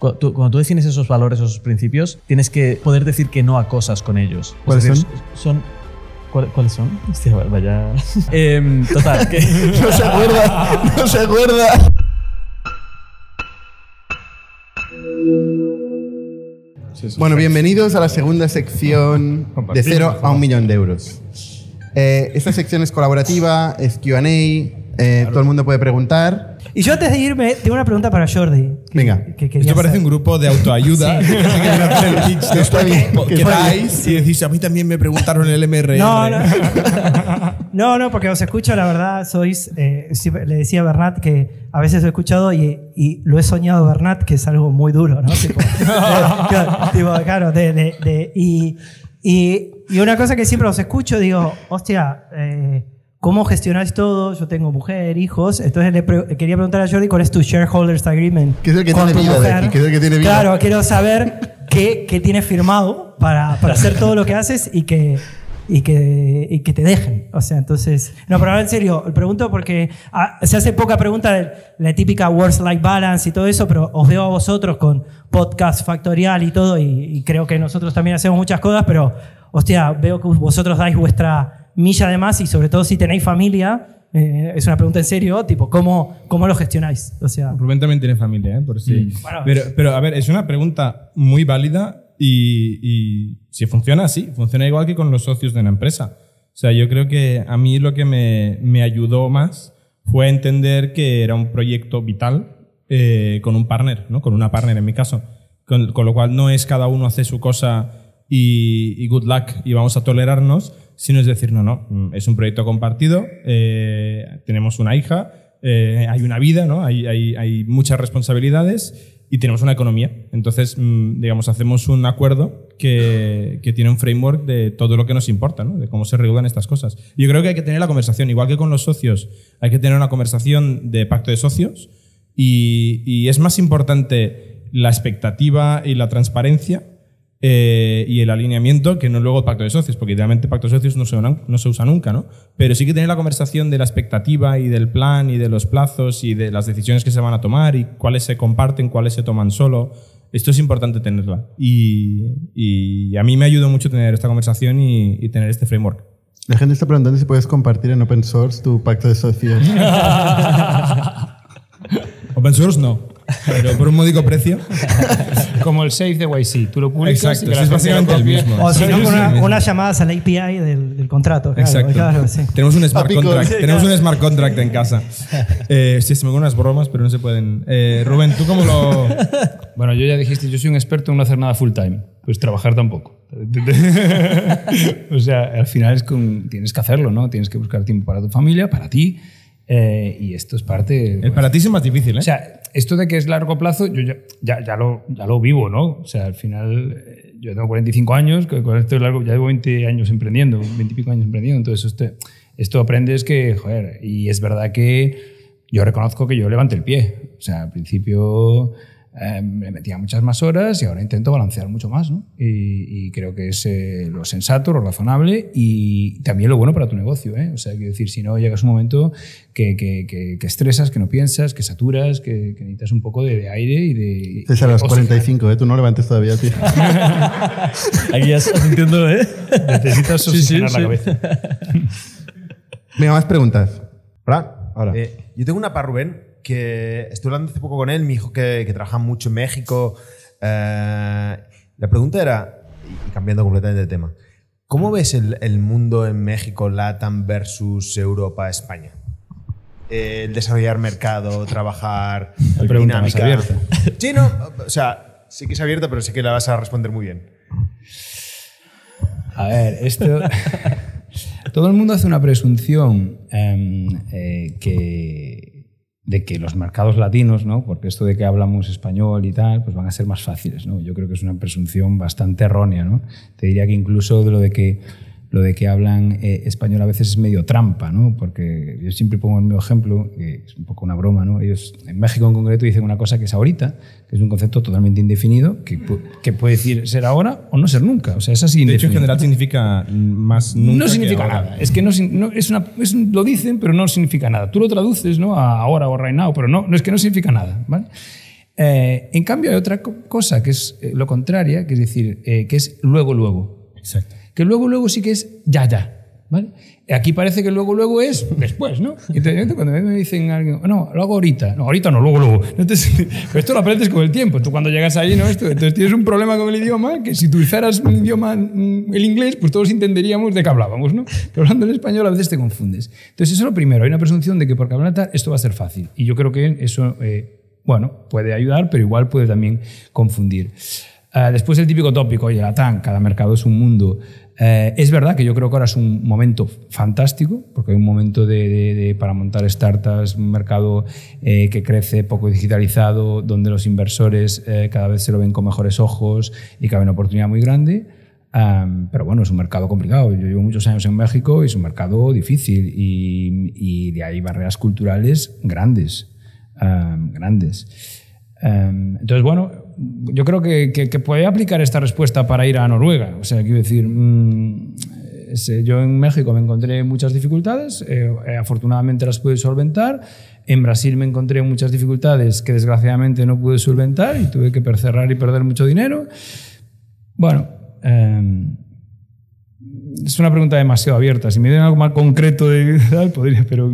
Tú- Cuando tú defines esos valores, esos principios, tienes que poder decir que no a cosas con ellos. Es ¿Cuáles decir, son? son ¿cuál- ¿Cuáles son? Hostia, vaya. Em, total, que. No se acuerda, no se acuerda. Bueno, bienvenidos a la segunda sección de cero a un millón de euros. Eh, esta sección es colaborativa, es QA, eh, todo el mundo puede preguntar. Y yo antes de irme, tengo una pregunta para Jordi. que- Venga. que quería Esto parece hacer. un grupo de autoayuda. Sí. que Está bien, que que está dais y decís, a mí también me preguntaron el MRR. No, no. no, no, porque os escucho, la verdad, sois. eh, siempre- le decía a Bernat que a veces he escuchado y, y lo he soñado, Bernat, que es algo muy duro, ¿no? Tipo, claro, tipo, claro, de- de- de- y, y, y una cosa que siempre os escucho, digo, hostia, eh, ¿cómo gestionáis todo? Yo tengo mujer, hijos, entonces le pre- quería preguntar a Jordi cuál es tu shareholders agreement. Que es el que tiene vida de aquí, que es el que tiene vida. Claro, quiero saber qué, qué tienes firmado para, para hacer todo lo que haces y que, y, que, y que te dejen. O sea, entonces. No, pero ahora en serio, pregunto porque ah, se hace poca pregunta de la típica work-life balance y todo eso, pero os veo a vosotros con podcast factorial y todo, y, y creo que nosotros también hacemos muchas cosas, pero hostia, veo que vosotros dais vuestra milla de más y sobre todo si tenéis familia. eh, es una pregunta en serio, tipo, ¿cómo, cómo lo gestionáis? O sea, Rubén también tiene familia, ¿eh? Por si. Bueno, pero, pero, a ver, es una pregunta muy válida y, y si funciona así, funciona igual que con los socios de una empresa. O sea, yo creo que a mí lo que me, me ayudó más fue entender que era un proyecto vital eh, con un partner, ¿no? Con una partner en mi caso. Con, con lo cual no es cada uno hace su cosa y, y good luck y vamos a tolerarnos, sino es decir, no, no, mm, es un proyecto compartido, eh, tenemos una hija, eh, hay una vida, ¿no? hay, hay, hay muchas responsabilidades y tenemos una economía. Entonces, mm, digamos, hacemos un acuerdo que, que tiene un framework de todo lo que nos importa, ¿no? de cómo se regulan estas cosas. Yo creo que hay que tener la conversación, igual que con los socios, hay que tener una conversación de pacto de socios y, y es más importante la expectativa y la transparencia eh, y el alineamiento que no luego el pacto de socios, porque idealmente pacto de socios no se, no se usa nunca, ¿no? Pero sí que tener la conversación de la expectativa y del plan y de los plazos y de las decisiones que se van a tomar y cuáles se comparten, cuáles se toman solo. Esto es importante tenerla. Y, y a mí me ayudó mucho tener esta conversación y, y tener este framework. La gente está preguntando si puedes compartir en open source tu pacto de socios. Open source no, pero por un módico precio. Como el Save de YC. Tú lo publicas Exacto, y la es básicamente el mismo. O si no, con una- unas llamadas al API del, del contrato. Claro, Exacto. claro, sí. Tenemos un smart contract. Sí, tenemos un smart contract en casa. Eh, sí, se me ocurren unas bromas, pero no se pueden. Eh, Rubén, ¿tú cómo lo...? Bueno, yo ya dijiste, yo soy un experto en no hacer nada full time. Pues trabajar tampoco. o sea, al final es con, tienes que hacerlo, ¿no? Tienes que buscar tiempo para tu familia, para ti. Eh, y esto es parte... El para ti es más difícil, ¿eh? O sea, esto de que es largo plazo, yo ya, ya, ya lo, ya lo vivo, ¿no? O sea, al final, eh, yo tengo 45 años, con esto es largo, ya llevo 20 años emprendiendo, 20 y pico años emprendiendo, entonces esto, esto aprendes que, joder, y es verdad que yo reconozco que yo levanté el pie. O sea, al principio eh, me metía muchas más horas y ahora intento balancear mucho más, ¿no? Y, y creo que es eh, lo sensato, lo razonable y también lo bueno para tu negocio, ¿eh? O sea, quiero decir, si no llegas un momento que, que, que, que estresas, que no piensas, que saturas, que, que necesitas un poco de, de aire y de... César, a oxígeno. 45, ¿eh? Tú no levantes todavía, tío. Aquí ya estás sintiendo, ¿eh? Necesitas Sí, sí, la sí. cabeza. Venga, más preguntas. Hola. Ahora. Eh, yo tengo una para Rubén que estuve hablando hace poco con él, me dijo que, que trabaja mucho en México. Eh, la pregunta era, y cambiando completamente de tema, ¿cómo ves el, el mundo en México, LATAM versus Europa, España? Eh, el desarrollar mercado, trabajar, más abierta. Sí, no, o sea, sí que es abierta, pero sé que la vas a responder muy bien. A ver, esto. Todo el mundo hace una presunción em, eh, que, de que los mercados latinos, ¿no? porque esto de que hablamos español y tal, pues van a ser más fáciles. ¿no? Yo creo que es una presunción bastante errónea. ¿no? Te diría que incluso de lo de que lo de que hablan eh, español a veces es medio trampa, ¿no? porque yo siempre pongo el mismo ejemplo, que es un poco una broma, ¿no? ellos en México en concreto dicen una cosa que es ahorita, que es un concepto totalmente indefinido, que, que puede decir ser ahora o no ser nunca, o sea, es así De hecho, en general significa más nunca no que significa ahora. nada. Es que no, no- es una, es un- lo dicen, pero no significa nada. Tú lo traduces ¿no? a ahora o right now, pero no, no es que no significa nada. ¿vale? Eh, en cambio, hay otra co- cosa que es eh, lo contraria, que es decir, eh, que es luego, luego. Exacto. Que luego, luego sí que es ya, ya. ¿vale? Aquí parece que luego, luego es después, ¿no? Entonces, cuando me dicen a alguien, no, lo hago ahorita. No, ahorita no, luego, luego. Esto lo aprendes con el tiempo. Tú cuando llegas ahí, ¿no? Esto, entonces tienes un problema con el idioma que si tú usaras un idioma, mm, el inglés, pues todos entenderíamos de qué hablábamos, ¿no? Pero hablando en español a veces te confundes. Entonces, eso es lo primero. Hay una presunción de que por hablar esto va a ser fácil. Y yo creo que eso, eh, bueno, puede ayudar, pero igual puede también confundir. Ah, después el típico tópico, oye, la TAN, cada mercado es un mundo. Eh, es verdad que yo creo que ahora es un momento fantástico, porque hay un momento de, de- para montar startups, un mercado eh, que crece poco digitalizado, donde los inversores eh, cada vez se lo ven con mejores ojos y cabe una oportunidad muy grande. Am, pero bueno, es un mercado complicado. Yo llevo muchos años en México y es un mercado difícil y, y de ahí barreras culturales grandes. grandes. Entonces, bueno, yo creo que, que, que puede aplicar esta respuesta para ir a Noruega. O sea, quiero decir, mm, es, eh, yo en México me encontré muchas dificultades, eh, eh, afortunadamente las pude solventar. En Brasil me encontré muchas dificultades que desgraciadamente no pude solventar y tuve que cerrar y perder mucho dinero. Bueno, em, es una pregunta demasiado abierta. Si me dieran algo más concreto de tal, podría, pero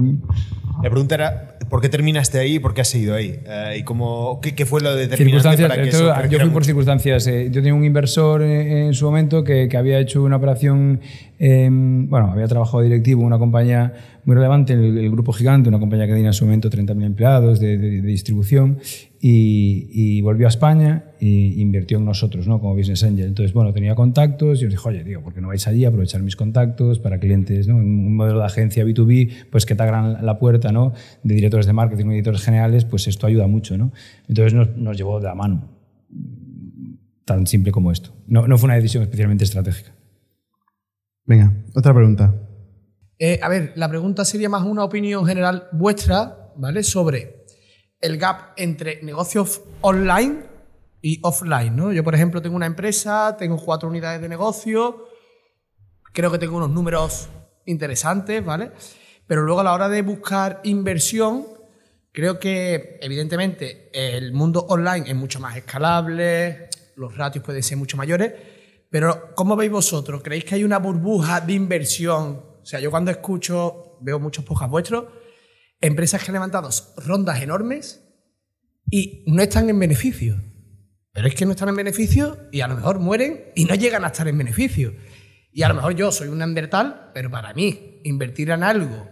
La pregunta era, ¿por qué terminaste ahí y por qué has seguido ahí? Eh, ¿Y cómo, qué, qué fue lo determinante para que eso yo fui por circunstancias. eh, yo tenía un inversor en, en su momento que, que había hecho una operación, eh, bueno, había trabajado directivo en una compañía muy relevante, el, el Grupo Gigante, una compañía que tenía en su momento 30.000 empleados de, de- de distribución, y, y volvió a España e invirtió en nosotros, ¿no? Como Business Angel. Entonces, bueno, tenía contactos y os dije, oye, digo, ¿por qué no vais allí a aprovechar mis contactos para clientes, ¿no? En un modelo de agencia B2B, pues que te abran la puerta, ¿no? De directores de marketing o editores generales, pues esto ayuda mucho, ¿no? Entonces nos, nos llevó de la mano. Tan simple como esto. No, no fue una decisión especialmente estratégica. Venga, otra pregunta. Eh, a ver, la pregunta sería más una opinión general vuestra, ¿vale? Sobre el gap entre negocios online y offline, ¿no? Yo, por ejemplo, tengo una empresa, tengo cuatro unidades de negocio, creo que tengo unos números interesantes, ¿vale? Pero luego a la hora de buscar inversión, creo que evidentemente el mundo online es mucho más escalable, los ratios pueden ser mucho mayores, pero ¿cómo veis vosotros? ¿Creéis que hay una burbuja de inversión? O sea, yo cuando escucho, veo muchos podcasts vuestros, empresas que han levantado rondas enormes y no están en beneficio. Pero es que no están en beneficio y a lo mejor mueren y no llegan a estar en beneficio. Y a lo mejor yo soy un neandertal, pero para mí, invertir en algo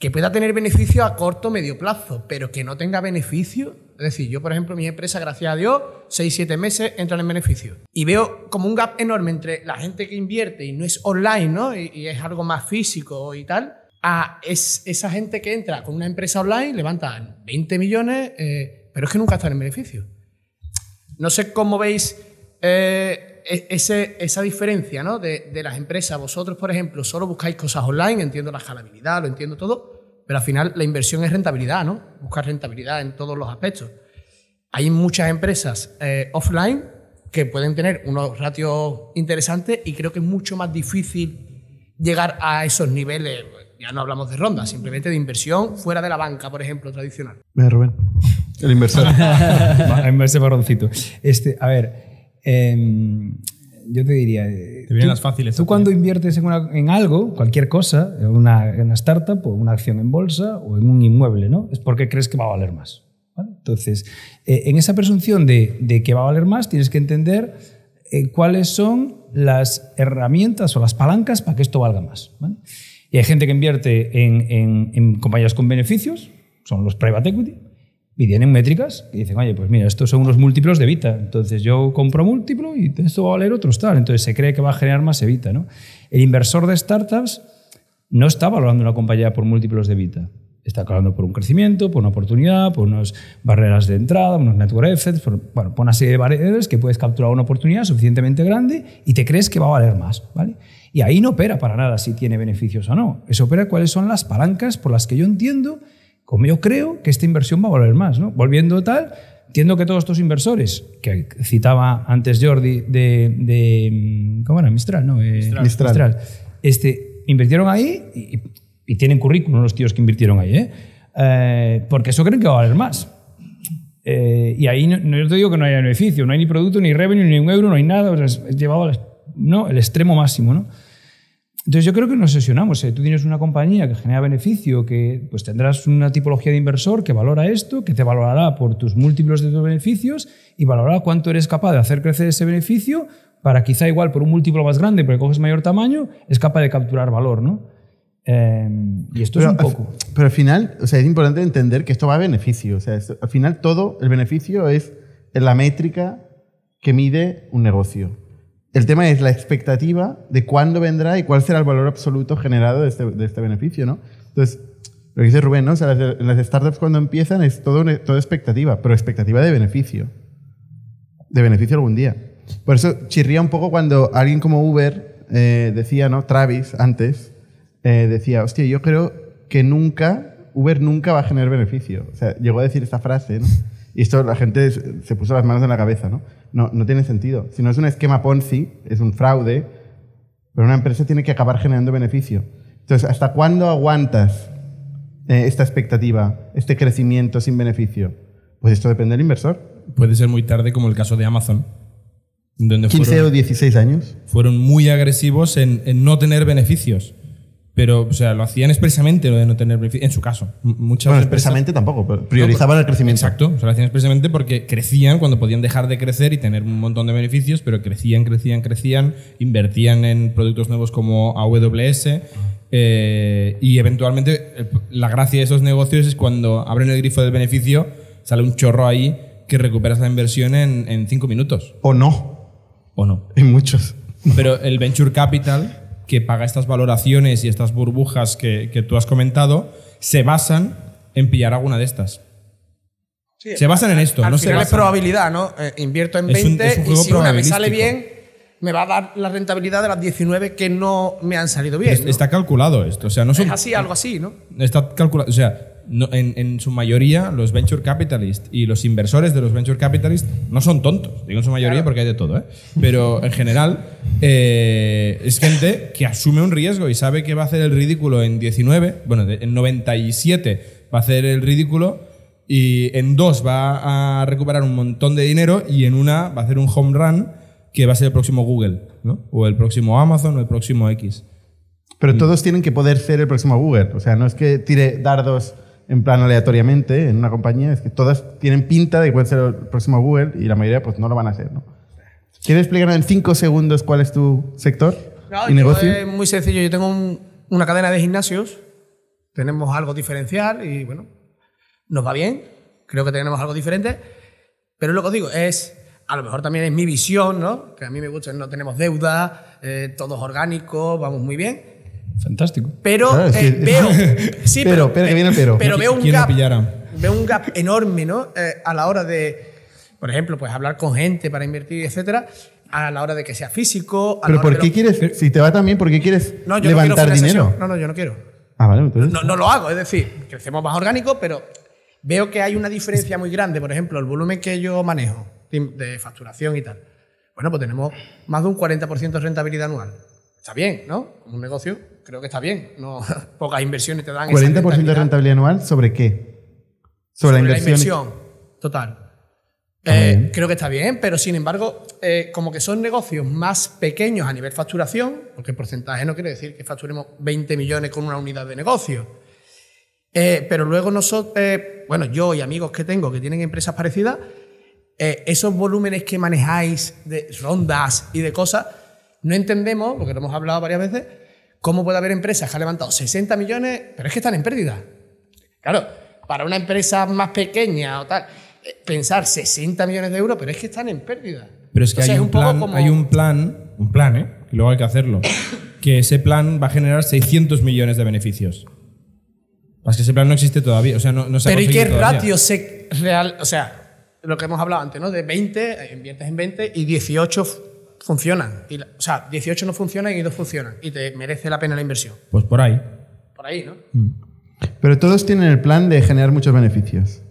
que pueda tener beneficio a corto o medio plazo, pero que no tenga beneficio. Es decir, yo, por ejemplo, mi empresa, gracias a Dios, 6-7 meses entran en beneficio. Y veo como un gap enorme entre la gente que invierte y no es online, ¿no? Y, y es algo más físico y tal, a es, esa gente que entra con una empresa online, levanta 20 millones, eh, pero es que nunca están en beneficio. No sé cómo veis eh, e- ese- esa diferencia ¿no? de, de las empresas. Vosotros, por ejemplo, solo buscáis cosas online, entiendo la escalabilidad, lo entiendo todo, pero al final la inversión es rentabilidad, ¿no? Buscar rentabilidad en todos los aspectos. Hay muchas empresas eh, offline que pueden tener unos ratios interesantes y creo que es mucho más difícil llegar a esos niveles. Ya no hablamos de ronda, simplemente de inversión fuera de la banca, por ejemplo, tradicional. Venga, Rubén. El inversor. En ese marroncito. Este, a ver, em, yo te diría. eh, Te vienen tú- las fáciles. Tú cuando inviertes en, una- en algo, cualquier cosa, en una, en una startup o una acción en bolsa o en un inmueble, ¿no? Es porque crees que va a valer más. ¿vale? Entonces, eh, en esa presunción de, de que va a valer más, tienes que entender eh, cuáles son las herramientas o las palancas para que esto valga más. ¿vale? Y hay gente que invierte en, compañías con beneficios, son los private equity, y tienen métricas que dicen, oye, pues mira, estos son unos múltiplos de Evita. Entonces yo compro múltiplo y esto va a valer otros tal. Entonces se cree que va a generar más Evita. ¿no? El inversor de startups no está valorando una compañía por múltiplos de Evita. Está valorando por un crecimiento, por una oportunidad, por unas barreras de entrada, unos network effects, por, bueno, por una serie de variables que puedes capturar una oportunidad suficientemente grande y te crees que va a valer más. ¿vale? Y ahí no opera para nada si tiene beneficios o no. Eso opera cuáles son las palancas por las que yo entiendo como yo creo que esta inversión va a valer más. ¿no? Volviendo tal, entiendo que todos estos inversores, que citaba antes Jordi de, de mm, ¿cómo era? Mistral, ¿no? Eh, Mistral. Este, invirtieron ahí y, y tienen currículum los tíos que invirtieron ahí, ¿eh? Eh, porque eso creen que va a valer más. Eh, y ahí no, te digo que no haya beneficio, no hay ni producto, ni revenue, ni un euro, no hay nada, llevado al, el extremo máximo. ¿no? Entonces yo creo que nos sesionamos. ¿eh? Tú tienes una compañía que genera beneficio, que pues tendrás una tipología de inversor que valora esto, que te valorará por tus múltiplos de tus beneficios y valorará cuánto eres capaz de hacer crecer ese beneficio para quizá igual por un múltiplo más grande, porque coges mayor tamaño, es capaz de capturar valor. ¿no? Eh, y esto Pero, es un poco. pero al final, o sea, es importante entender que esto va a beneficio. O sea, esto- al final todo el beneficio es la métrica que mide un negocio. El tema es la expectativa de cuándo vendrá y cuál será el valor absoluto generado de este, de este beneficio, ¿no? Entonces, lo que dice Rubén, ¿no? O sea, las, las startups cuando empiezan es todo, todo expectativa, pero expectativa de beneficio. De beneficio algún día. Por eso chirría un poco cuando alguien como Uber eh, decía, ¿no? Travis, antes, eh, decía, hostia, yo creo que nunca, Uber nunca va a generar beneficio. O sea, llegó a decir esta frase, ¿no? Y esto la gente se puso las manos en la cabeza, ¿no? No, no tiene sentido. Si no es un esquema Ponzi, es un fraude, pero una empresa tiene que acabar generando beneficio. Entonces, ¿hasta cuándo aguantas eh, esta expectativa, este crecimiento sin beneficio? Pues esto depende del inversor. Puede ser muy tarde, como el caso de Amazon, donde 15 o fueron, 16 años. fueron muy agresivos en, en no tener beneficios. Pero, o sea, lo hacían expresamente lo de no tener beneficios. En su caso, muchas Bueno, empresas- expresamente tampoco, pero priorizaban el crecimiento. Exacto, o sea, lo hacían expresamente porque crecían cuando podían dejar de crecer y tener un montón de beneficios, pero crecían, crecían, crecían, invertían en productos nuevos como AWS eh, y eventualmente eh, la gracia de esos negocios es cuando abren el grifo del beneficio, sale un chorro ahí que recuperas la inversión en, en cinco minutos. O no, ¿O no? en muchos. Pero el venture capital que paga estas valoraciones y estas burbujas que, que tú has comentado se basan en pillar alguna de estas. se basan en esto, Al no se es probabilidad, ¿no? Eh, invierto en Es un- 20 es un y si una me sale bien, me va a dar la rentabilidad de las 19 que no me han salido bien. Está calculado esto, o sea, no son, Es así, algo así, ¿no? está calculado, o sea, no- en, en su mayoría los venture capitalists y los inversores de los venture capitalists no son tontos, digo en su mayoría porque hay de todo, ¿eh? pero en general eh, es gente que asume un riesgo y sabe que va a hacer el ridículo en 19, bueno, en 97 va a hacer el ridículo y en dos va a recuperar un montón de dinero y en una va a hacer un home run que va a ser el próximo Google, ¿no? o el próximo Amazon o el próximo X. Pero todos tienen que poder ser el próximo Google. O sea, no es que tire dardos en plan aleatoriamente en una compañía, es que todas tienen pinta de que pueden ser el próximo Google y la mayoría pues no lo van a ser. ¿no? ¿Quieres explicar en cinco segundos cuál es tu sector No, y negocio? Es muy sencillo. Yo tengo un- una cadena de gimnasios, tenemos algo diferencial y bueno, nos va bien. Creo que tenemos algo diferente. Pero lo que os digo es, a lo mejor también es mi visión, ¿no? Que a mí me gusta, no tenemos deuda, eh, todo es orgánico, vamos muy bien. Fantástico. Pero es eh, veo. Sí, Pero, espera, que viene pero. Pero veo un ¿Quién lo gap. Veo un gap enorme, ¿no? Eh, a la hora de, por ejemplo, pues hablar con gente para invertir, etcétera. A la hora de que sea físico. a la ¿Pero hora por qué lo- quieres, si te va tan bien, por qué quieres No, yo levantar no quiero dinero? No, no, yo no quiero. Ah, vale, entonces. No, no lo hago, es decir, crecemos más orgánico, pero veo que hay una diferencia muy grande. Por ejemplo, el volumen que yo manejo de, de facturación y tal. Bueno, pues tenemos más de un 40% de rentabilidad anual. Está bien, ¿no? Como un negocio, creo que está bien. No, pocas inversiones te dan esa 40% de rentabilidad anual, ¿sobre qué? Sobre, la inversión. Total. Está muy Eh, creo que está bien, pero sin embargo, eh, como que son negocios más pequeños a nivel facturación, porque el porcentaje no quiere decir que facturemos 20 millones con una unidad de negocio. Eh, pero luego nosotros, eh, bueno, yo y amigos que tengo que tienen empresas parecidas, eh, esos volúmenes que manejáis de rondas y de cosas, no entendemos, porque lo hemos hablado varias veces, cómo puede haber empresas que han levantado 60 millones, pero es que están en pérdida. Claro, para una empresa más pequeña o tal, eh, pensar 60 millones de euros, pero es que están en pérdida. Pero es que Entonces, hay, un poco plan, como- hay un plan, un plan, ¿eh? Y luego hay que hacerlo. que ese plan va a generar 600 millones de beneficios. Es que ese plan no existe todavía, o sea, no, no se ha Pero ¿y qué todavía. ratio se real? O sea, lo que hemos hablado antes, ¿no? De 20, eh, inviertes en 20 y 18 f- funcionan. Y la- o sea, 18 no funcionan y 2 funcionan. Y te merece la pena la inversión. Pues por ahí. Por ahí, ¿no? Pero todos tienen el plan de generar muchos beneficios.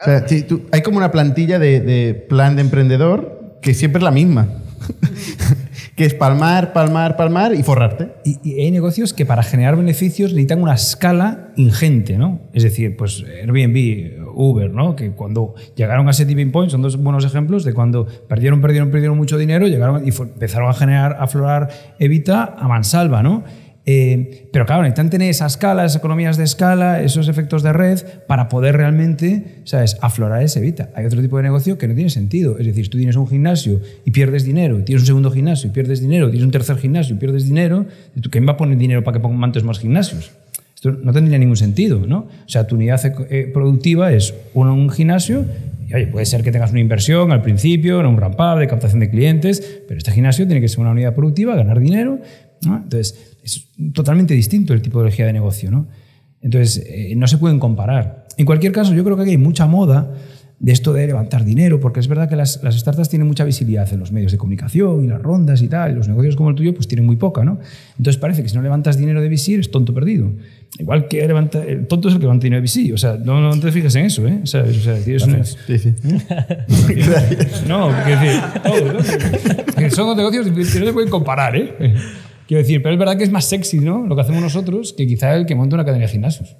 O sea, si tú- hay como una plantilla de, de plan de emprendedor que siempre es la misma. que es palmar, palmar, palmar y forrarte. Y, y hay negocios que para generar beneficios necesitan una escala ingente, ¿no? Es decir, pues Airbnb, Uber, ¿no? Que cuando llegaron a ese tipping point son dos buenos ejemplos de cuando perdieron, perdieron, perdieron mucho dinero, llegaron y empezaron a generar, a aflorar Evita a mansalva, ¿no? Eh, pero claro, necesitan tener esa escala, esas economías de escala, esos efectos de red para poder realmente, ¿sabes?, aflorar ese Evita. Hay otro tipo de negocio que no tiene sentido. Es decir, tú tienes un gimnasio y pierdes dinero, tienes un segundo gimnasio y pierdes dinero, tienes un tercer gimnasio y pierdes dinero, ¿tú ¿quién va a poner dinero para que pongan más gimnasios? Esto no tendría ningún sentido, ¿no? O sea, tu unidad eh, productiva es un, gimnasio oye, puede ser que tengas una inversión al principio, en un ramp up de captación de clientes, pero este gimnasio tiene que ser una unidad productiva, ganar dinero, ¿no? Entonces, es totalmente distinto el tipología de negocio, ¿no? Entonces, eh, no se pueden comparar. En cualquier caso, yo creo que aquí hay mucha moda de esto de levantar dinero, porque es verdad que las, las startups tienen mucha visibilidad en los medios de comunicación y las rondas y tal, y los negocios como el tuyo pues tienen muy poca, ¿no? Entonces parece que si no levantas dinero de VC eres tonto perdido. Igual que levanta, el tonto es el que levanta dinero de VC, o sea, no, no te fijes en eso, ¿eh? O sea, o sea, tienes una- Sí, sí. no, decir. Que son dos negocios que no se pueden comparar, ¿eh? Quiero decir, pero es verdad que es más sexy, ¿no? Lo que hacemos nosotros que quizá el que monta una cadena de gimnasios.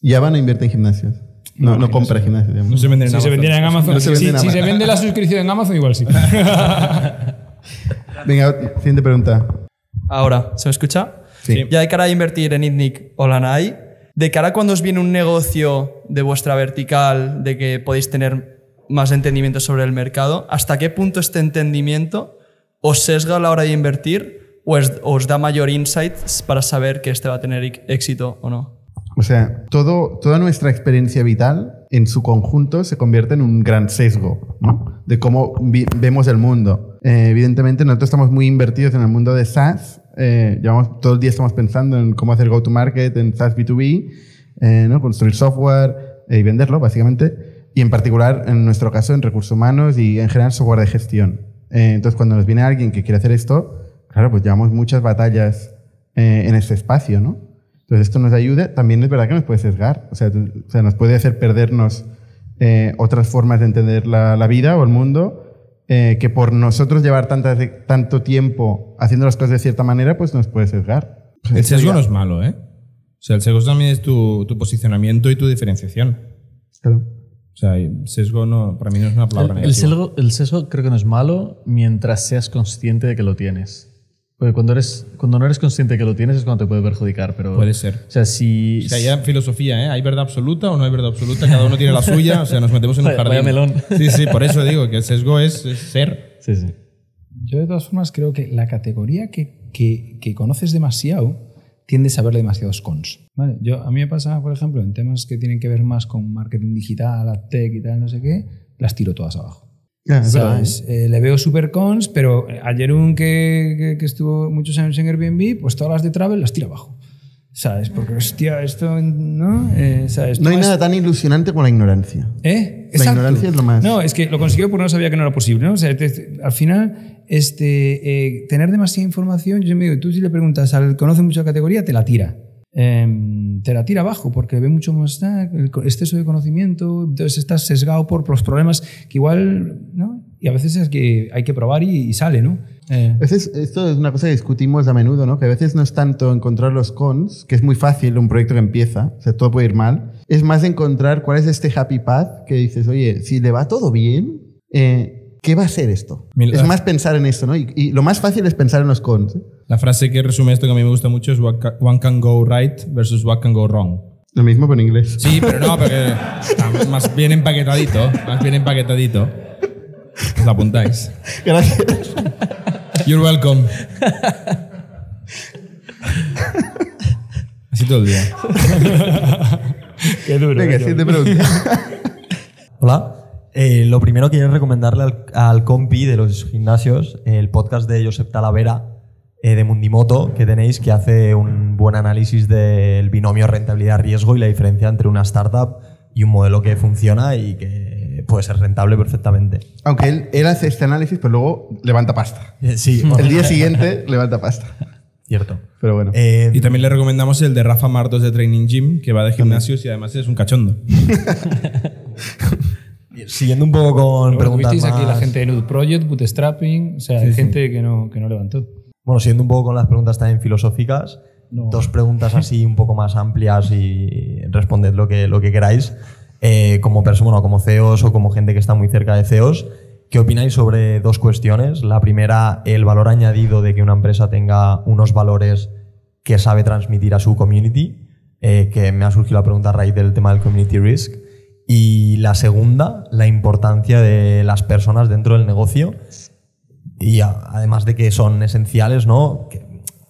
Ya van a invertir en gimnasios. No, no, compra gimnasios. digamos. No se venden en Si se Amazon. vendiera en Amazon, No se si- en si, se Amazon. vende la suscripción en Amazon, igual sí. Venga, siguiente pregunta. Ahora, ¿se me escucha? Sí. Ya de cara a invertir en ITNIC o Lanai, de cara a cuando os viene un negocio de vuestra vertical, de que podéis tener más entendimiento sobre el mercado, ¿hasta qué punto este entendimiento os sesga a la hora de invertir o es- os da mayor insight para saber que este va a tener éxito o no? O sea, toda nuestra experiencia vital en su conjunto se convierte en un gran sesgo de cómo vemos el mundo. Eh, evidentemente, nosotros estamos muy invertidos en el mundo de SaaS. Eh, llevamos, todo el día estamos pensando en cómo hacer go-to-market en SaaS B2B, eh, ¿no? construir software eh, y venderlo, básicamente. Y en particular, en nuestro caso, en recursos humanos y en general software de gestión. Eh, entonces, cuando nos viene alguien que quiere hacer esto, claro, pues llevamos muchas batallas eh, en este espacio, ¿no? Entonces, esto nos ayuda. También es verdad que nos puede sesgar. O sea, tú- o sea, nos puede hacer perdernos eh, otras formas de entender la, la vida o el mundo eh, que por nosotros llevar tanta- tanto tiempo haciendo las cosas de cierta manera, pues nos puede sesgar. Pues El sesgo ya- no es malo, ¿eh? O sea, el sesgo también es tu, tu posicionamiento y tu diferenciación. Claro. O sea, sesgo no, para mí no es una palabra El, el negativa. sesgo, el sesgo creo que no es malo mientras seas consciente de que lo tienes. Porque cuando, eres, cuando no eres consciente de que lo tienes es cuando te puede perjudicar. Pero, Puede ser. O sea, si. O sea, ya filosofía, ¿eh? ¿Hay verdad absoluta o no hay verdad absoluta? Cada uno tiene la suya, o sea, nos metemos en un jardín. vaya melón. Sí, sí, por eso digo que el sesgo es, es ser. Sí, sí. Yo de todas formas creo que la categoría que, que, que conoces demasiado tiendes a ver demasiados cons. ¿vale? Yo, a mí me pasa, por ejemplo, en temas que tienen que ver más con marketing digital, adtech y tal, no sé qué, las tiro todas abajo. ¿Sabes? Eh, le veo super cons, pero ayer un que, que, que estuvo muchos años en Airbnb, pues todas las de travel las tiro abajo. ¿Sabes? Porque, hostia, esto, ¿no? Eh, ¿sabes? No hay nada tan ilusionante como la ignorancia. ¿Eh? La ignorancia es lo más. No, es que lo consiguió porque no sabía que no era posible. ¿no? O sea, te- al final, este, eh, tener demasiada información, yo siempre digo, tú si le preguntas al conoce mucho la categoría, te la tira. Em, te la tira abajo porque ve mucho más ah, el exceso de conocimiento, entonces estás sesgado por los problemas que igual, ¿no? Y a veces es que hay que probar y, y sale, ¿no? Eh, A veces, esto es una cosa que discutimos a menudo, ¿no? Que a veces no es tanto encontrar los cons, que es muy fácil un proyecto que empieza, o sea, todo puede ir mal. Es más encontrar cuál es este happy path que dices, oye, si le va todo bien, eh, ¿qué va a ser esto? Es más pensar en esto, ¿no? Y, y lo más fácil es pensar en los cons. La frase que resume esto que a mí me gusta mucho es one can go right versus what can go wrong. Lo mismo pero en inglés. Sí, pero no, porque está más bien empaquetadito, más bien empaquetadito. Os la apuntáis. Gracias. You're welcome. Así todo el día. qué duro. Venga, ¿eh? siguiente pregunta. Hola. Eh, lo primero quiero recomendarle al, al compi de los gimnasios el podcast de Josep Talavera eh, de Mundimoto que tenéis que hace un buen análisis del binomio rentabilidad-riesgo y la diferencia entre una startup y un modelo que funciona y que puede ser rentable perfectamente. Aunque él, él hace este análisis, pero luego levanta pasta. Eh, Sí, El día siguiente levanta pasta. cierto. Pero bueno. Eh, Y también le recomendamos el de Rafa Martos de Training Gym, que va de gimnasios y además es un cachondo. Siguiendo un poco con preguntas tuvisteis aquí la gente de Nude Project, Bootstrapping, o sea, hay gente que no, que no levantó. Bueno, siguiendo un poco con las preguntas también filosóficas, dos preguntas así un poco más amplias y responded lo que, lo que queráis. Eh, como persona, bueno, como CEOs o como gente que está muy cerca de CEOs, ¿qué opináis sobre dos cuestiones? La primera, el valor añadido de que una empresa tenga unos valores que sabe transmitir a su community, eh, que me ha surgido la pregunta a raíz del tema del community risk. Y la segunda, la importancia de las personas dentro del negocio y además de que son esenciales, ¿no?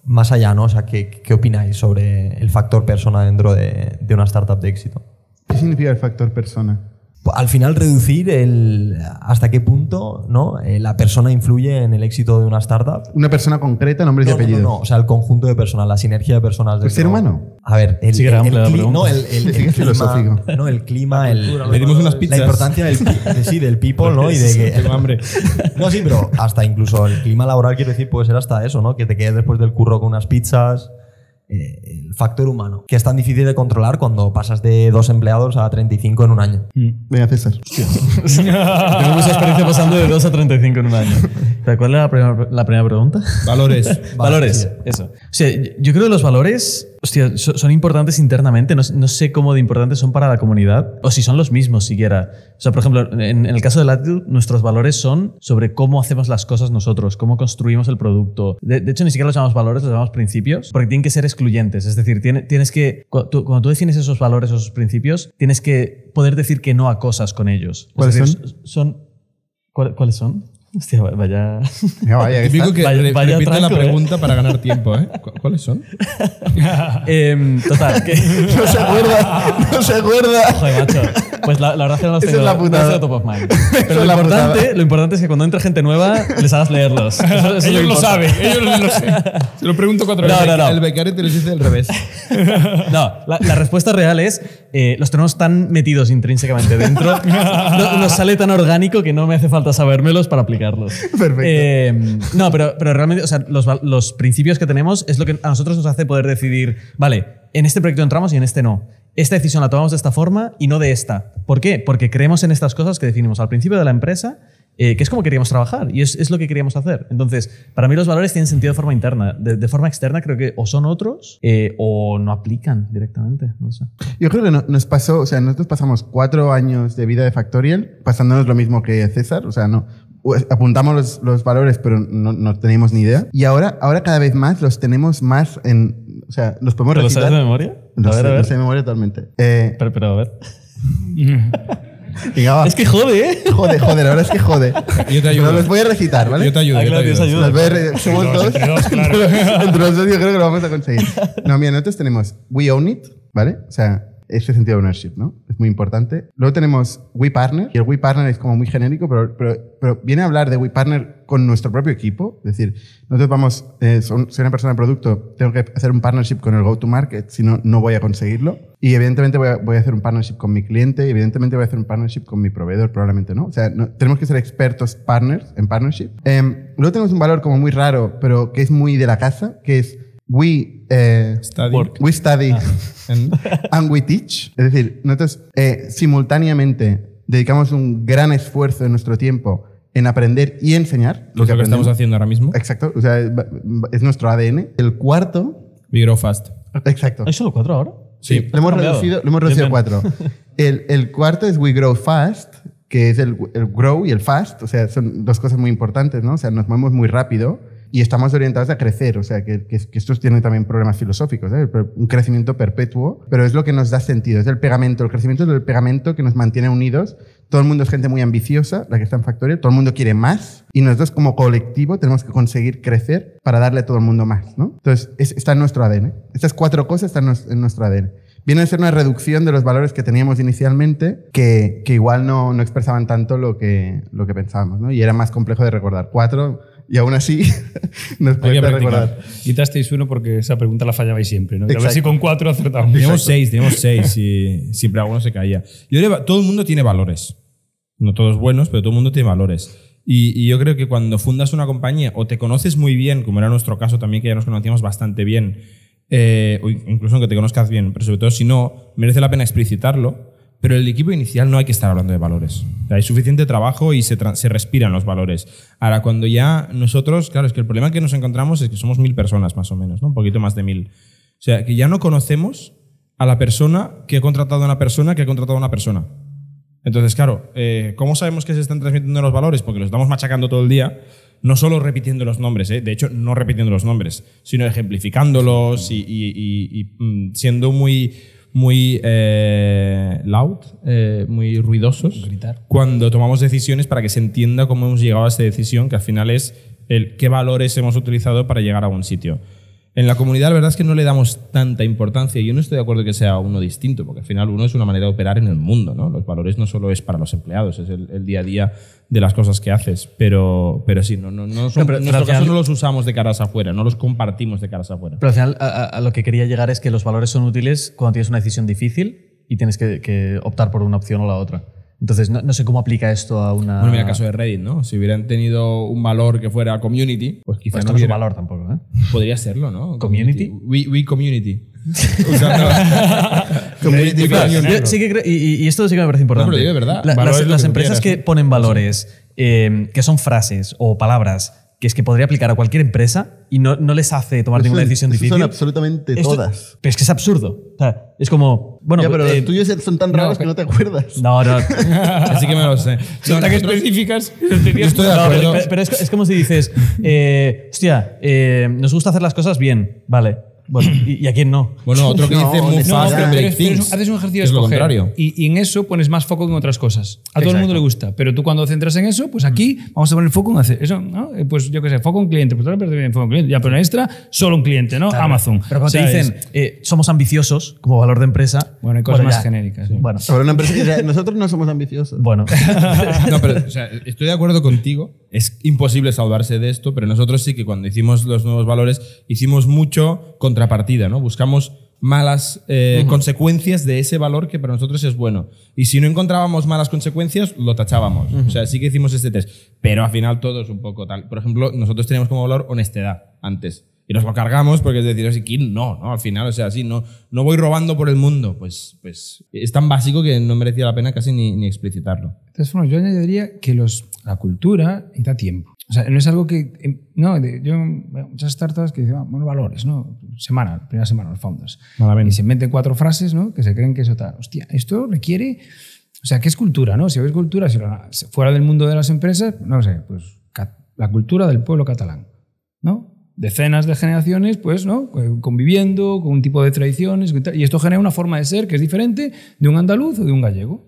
Más allá, ¿no? O sea, ¿qué, qué opináis sobre el factor persona dentro de, de una startup de éxito? ¿Qué significa el factor persona? Al final, reducir el hasta qué punto ¿no? Eh, la persona influye en el éxito de una startup. Una persona concreta, nombres No, y no, no, apellidos. no, o sea, el conjunto de personas, la sinergia de personas. ¿El ser humano? A ver, el, Sí, el, era el amplia la cli- pregunta. no, el, el- Sí, el que es clima, filosófico. no, el clima, el, Le dimos unas la importancia del, de- sí, del people, ¿no? Y de que, Tengo hambre. no, sí, pero hasta incluso el clima laboral, quiero decir, puede ser hasta eso, ¿no? Que te quedes después del curro con unas pizzas. Eh, el factor humano, que es tan difícil de controlar cuando pasas de dos empleados a 35 en un año. Venga, César. Tengo mucha experiencia pasando de 2 a 35 en un año. ¿Pero ¿Cuál era la primera, la primera pregunta? Valores. valores, eso. O sea, yo- yo creo que los valores hostia, so- son importantes internamente. No, no sé cómo de importantes son para la comunidad o si son los mismos siquiera. O sea, por ejemplo, en, en el caso de Latitude, nuestros valores son sobre cómo hacemos las cosas nosotros, cómo construimos el producto. De, de hecho, ni siquiera los llamamos valores, los llamamos principios, porque tienen que ser excluyentes. Es decir, tiene- tienes que, tú- cuando tú defines esos valores o esos principios, tienes que poder decir que no a cosas con ellos. Es ¿Cuáles decir, son? son ¿cuál- ¿Cuáles son? Hostia, vaya. Ya vaya, que que Vaya- vaya repite la tranco, ¿eh? pregunta para ganar tiempo, ¿eh? ¿Cu- ¿Cuáles son? Em, total, que. No se acuerda, no se acuerda. Joder, macho. Pues la, la verdad es que no los tengo, es la no putada. tengo top of mind. Pero es lo la importante, putada. lo importante es que cuando entre gente nueva, les hagas leerlos. Eso- eso es ellos lo importante. saben, ellos lo saben. Se lo pregunto cuatro No, veces. no, no. El becario te lo dice al revés. No, la, la respuesta real es, eh, los tenemos tan metidos intrínsecamente dentro, no- nos sale tan orgánico que no me hace falta sabérmelos para aplicarlos. Perfecto. Eh, no, pero, pero realmente, o sea, los, los principios que tenemos es lo que a nosotros nos hace poder decidir, vale, en este proyecto entramos y en este no. Esta decisión la tomamos de esta forma y no de esta. ¿Por qué? Porque creemos en estas cosas que definimos al principio de la empresa, eh, que es como queríamos trabajar y es, es lo que queríamos hacer. Entonces, para mí los valores tienen sentido de forma interna. De, de forma externa creo que o son otros eh, o no aplican directamente. No sé. Yo creo que no- nos pasó, o sea, nosotros pasamos cuatro años de vida de Factorial pasándonos lo mismo que César, o sea, no apuntamos los, los valores, pero no, no teníamos ni idea. Y ahora, ahora cada vez más los tenemos más en, o sea, los podemos ¿Te lo recitar. sabes de memoria? Lo a ver, sé, a lo ver. sé de memoria totalmente. Eh, Pero, pero a ver. venga, va. Es que jode, ¿eh? Jode, jode, la verdad es que jode. Yo te ayudo. Pero los voy a recitar, ¿vale? Yo te ayudo. Ah, yo te ayudo. ayuda. Los voy a re- somos dos, dos. entre dos, claro. entre los dos yo creo que lo vamos a conseguir. No, mira, nosotros tenemos We Own It, ¿vale? O sea, ese sentido de ownership, ¿no? Es muy importante. Luego tenemos We Partner, y el We Partner es como muy genérico, pero, pero, pero viene a hablar de We Partner con nuestro propio equipo. Es decir, nosotros vamos, eh, son- soy una persona de producto, tengo que hacer un partnership con el go-to-market, si no, no voy a conseguirlo. Y evidentemente voy a, voy a hacer un partnership con mi cliente, y evidentemente voy a hacer un partnership con mi proveedor, probablemente, ¿no? O sea, no- tenemos que ser expertos partners en partnership. Em, luego tenemos un valor como muy raro, pero que es muy de la casa, que es We... eh, Study. We study En- and we teach. Es decir, nosotros eh, simultáneamente dedicamos un gran esfuerzo de nuestro tiempo en aprender y enseñar Lo que estamos aprendemos. haciendo ahora mismo. Exacto, o sea, es, es nuestro ADN. El cuarto, We grow fast. exacto. ¿Hay solo cuatro ahora? Sí. Lo hemos reducido, lo hemos reducido a cuatro. El, el cuarto es We Grow Fast, que es el, el grow y el fast, o sea, son dos cosas muy importantes, ¿no? O sea, nos movemos muy rápido y estamos orientados a crecer, o sea, que, que, que estos tienen también problemas filosóficos, ¿eh? Un crecimiento perpetuo, pero es lo que nos da sentido, es el pegamento, el crecimiento es el pegamento que nos mantiene unidos. Todo el mundo es gente muy ambiciosa, la que está en Factorial, todo el mundo quiere más y nosotros como colectivo tenemos que conseguir crecer para darle a todo el mundo más, ¿no? Entonces, es- está en nuestro ADN. Estas cuatro cosas están en nuestro ADN viene a ser una reducción de los valores que teníamos inicialmente, que, que igual no, no expresaban tanto lo que, lo que pensábamos, ¿no? Y era más complejo de recordar. Cuatro, y aún así nos cuesta recordar. Quitasteis uno porque esa pregunta la fallabais siempre, ¿no? Y A ver Exacto. si con cuatro acertamos. Teníamos seis, teníamos seis y siempre alguno se caía. Yo diría, todo el mundo tiene valores. No todos buenos, pero todo el mundo tiene valores. Y, y yo creo que cuando fundas una compañía o te conoces muy bien, como era nuestro caso también, que ya nos conocíamos bastante bien, eh, o incluso aunque te conozcas bien, pero sobre todo si no, merece la pena explicitarlo, Pero el equipo inicial no hay que estar hablando de valores. Hay suficiente trabajo y se, respiran los valores. Ahora, cuando ya nosotros, claro, es que el problema que nos encontramos es que somos mil personas más o menos, ¿no? un poquito más de mil. O sea, que ya no conocemos a la persona que ha contratado a una persona que ha contratado a una persona. Entonces, claro, eh, ¿cómo sabemos que se están transmitiendo los valores? Porque los estamos machacando todo el día, no solo repitiendo los nombres, ¿eh? de hecho, no repitiendo los nombres, sino ejemplificándolos y, mm, siendo muy, muy eh, loud, eh, muy ruidosos cuando tomamos decisiones para que se entienda cómo hemos llegado a esa decisión, que al final es el qué valores hemos utilizado para llegar a un sitio. En la comunidad la verdad es que no le damos tanta importancia y yo no estoy de acuerdo que sea uno distinto, porque al final uno es una manera de operar en el mundo. ¿no? Los valores no solo es para los empleados, es el, el día a día de las cosas que haces, pero, pero sí, no, no, no son- No, pero- en nuestro caso final- no los usamos de caras afuera, no los compartimos de caras afuera. Pero al final, a, a- a lo que quería llegar es que los valores son útiles cuando tienes una decisión difícil y tienes que, que optar por una opción o la otra. Entonces, no, no sé cómo aplica esto a una. Bueno, mira el caso de Reddit, ¿no? Si hubieran tenido un valor que fuera community, pues quizá Pues no esto no es un valor tampoco, ¿eh? Podría serlo, ¿no? ¿Community? We, we community. Usando- Community. Yo sí que creo- y, y esto sí que me parece importante. No, pero digo de verdad. La- las que empresas quieras, que ¿no? ponen valores, eh, que son frases o palabras que es que podría aplicar a cualquier empresa y no, no les hace tomar Eso ninguna decisión eso difícil. Son absolutamente Esto- todas. Pero es que es absurdo. O sea, es como. Bueno, ya, pero eh, los tuyos son tan raros que no te acuerdas. No, no. Así que me lo sé. Son tan específicas. Yo estoy de No, acuerdo. pero- pero es, es como si dices, eh, hostia, eh, nos gusta hacer las cosas bien, vale. Bueno, ¿y, y a quién no? Bueno, otro que No, dice move honestidad. fast No, break things. haces un ejercicio que es de lo escoger contrario. y, y en eso pones más foco que en otras cosas. A todo el mundo le gusta, pero tú cuando centras en eso, pues aquí vamos a poner foco en hacer eso, ¿no? Eh, Pues yo qué sé, foco en cliente, pues ahora pero bien foco en cliente, ya, pero en extra solo un cliente, ¿no? Amazon. Pero cuando O sea, te dicen, es- eh, somos ambiciosos como valor de empresa. Bueno, hay cosas más ya. genéricas, sí. Bueno, Sobre una empresa que sea- nosotros no somos ambiciosos. bueno. No, pero o sea, estoy de acuerdo contigo. Es imposible salvarse de esto, pero nosotros sí que cuando hicimos los nuevos valores hicimos mucho contrapartida, ¿no? Buscamos malas eh, consecuencias de ese valor que para nosotros es bueno. Y si no encontrábamos malas consecuencias, lo tachábamos. O sea, sí que hicimos este test. Pero al final todo es un poco tal. Por ejemplo, nosotros teníamos como valor honestidad antes. Y nos lo cargamos porque es decir, así, ¿quién no? ¿no? Al final, o sea, sí, no, no voy robando por el mundo. Pues, pues es tan básico que no merecía la pena casi ni, ni explicitarlo. Todas formas, yo añadiría que los, la cultura necesita tiempo. O sea, no es algo que. em, No, yo. veo Muchas startups que dicen, ah, bueno, valores, ¿no? Semana, primera semana, los founders. Malamente. Y se meten cuatro frases, ¿no? Que se creen que eso está. Hostia, esto requiere. O sea, ¿qué es cultura, no? Si ves cultura, si fuera del mundo de las empresas, no sé, pues la cultura del pueblo catalán. Decenas de generaciones, pues, ¿no? Eh, Conviviendo con un tipo de tradiciones y esto genera una forma de ser que es diferente de un andaluz o de un gallego.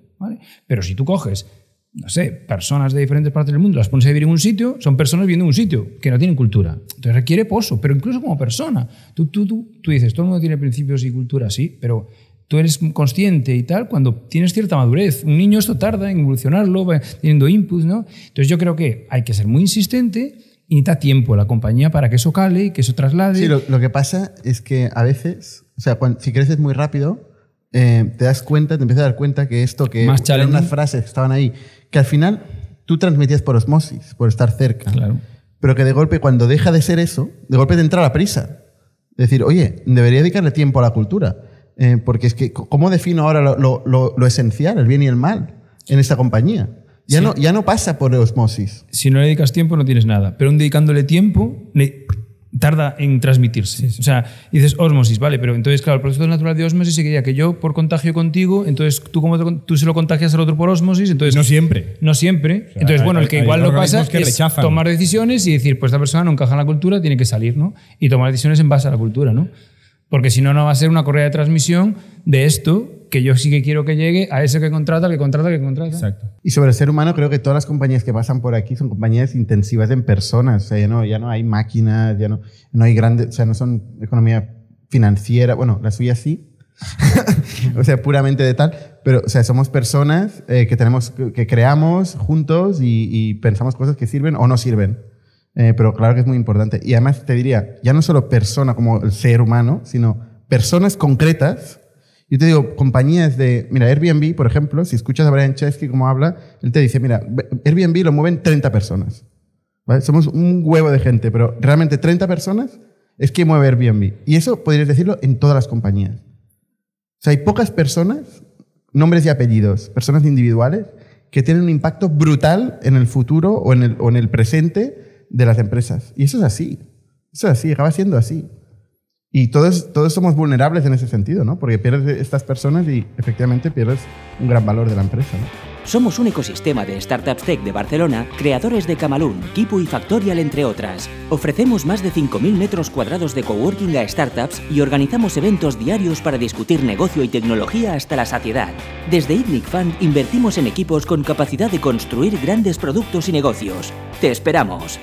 Pero si tú coges no sé, personas de diferentes partes del mundo, las pones a vivir en un sitio, son personas viviendo en un sitio que no tienen cultura. Entonces requiere pozo, pero incluso como persona. Tú, tú, tú, tú dices, todo el mundo tiene principios y cultura, sí, pero tú eres consciente y tal cuando tienes cierta madurez. Un niño esto tarda en evolucionarlo, va teniendo inputs, ¿no? Entonces yo creo que hay que ser muy insistente y necesita tiempo la compañía para que eso cale y que eso traslade. Sí, lo, lo que pasa es que a veces, o sea, cuando- si creces muy rápido, eh, te das cuenta, te empiezas a dar cuenta que esto que Más eran unas frases que estaban ahí, que al final tú transmitías por osmosis, por estar cerca. Claro. Pero que de golpe, cuando deja de ser eso, de golpe te entra la prisa. Decir, oye, debería dedicarle tiempo a la cultura. Eh, porque es que, ¿cómo defino ahora lo- lo- lo esencial, el bien y el mal, en esta compañía? Ya, no, ya no pasa por osmosis. si no le dedicas tiempo no tienes nada. Pero un dedicándole tiempo le tarda en transmitirse. O sea, dices osmosis, vale, pero entonces, claro, el proceso natural de osmosis sería que yo por contagio contigo, entonces tú, como te tú se lo contagias al otro por osmosis, entonces... No siempre. No siempre. entonces, hay- bueno, el que igual lo pasa que es rechazan. tomar decisiones y decir, pues esta persona no encaja en la cultura, tiene que salir, ¿no? Y tomar decisiones en base a la cultura, ¿no? Porque si no, no va a ser una correa de transmisión de esto que yo sí que quiero que llegue a ese que contrata, que contrata, que contrata. Exacto. Y sobre el ser humano, creo que todas las compañías que pasan por aquí son compañías intensivas en personas. O sea, ya no, ya no hay máquinas, ya no, no hay grandes, o sea, no son economía financiera. Bueno, la suya sí. o sea, puramente de tal. Pero, o sea, somos personas eh, que tenemos, que creamos juntos y, y pensamos cosas que sirven o no sirven. Eh, pero claro que es muy importante. Y además te diría, ya no solo persona como el ser humano, sino personas concretas. Yo te digo, compañías de, mira, Airbnb, por ejemplo, si escuchas a Brian Chesky cómo habla, él te dice, mira, Airbnb lo mueven 30 personas. ¿vale? Somos un huevo de gente, pero realmente 30 personas es que mueve Airbnb. Y eso podrías decirlo en todas las compañías. O sea, hay pocas personas nombres y apellidos, personas individuales, que tienen un impacto brutal en el futuro o en el, o en el presente de las empresas. Y eso es así. Eso es así, acaba siendo así. Y todos, todos somos vulnerables en ese sentido, ¿no? Porque pierdes estas personas y efectivamente pierdes un gran valor de la empresa, ¿no? Somos un ecosistema de startups tech de Barcelona, creadores de Camalún, Kipu y Factorial, entre otras. Ofrecemos más de 5.000 metros cuadrados de coworking a startups y organizamos eventos diarios para discutir negocio y tecnología hasta la saciedad. Desde ITNIC Fund invertimos en equipos con capacidad de construir grandes productos y negocios. ¡Te esperamos!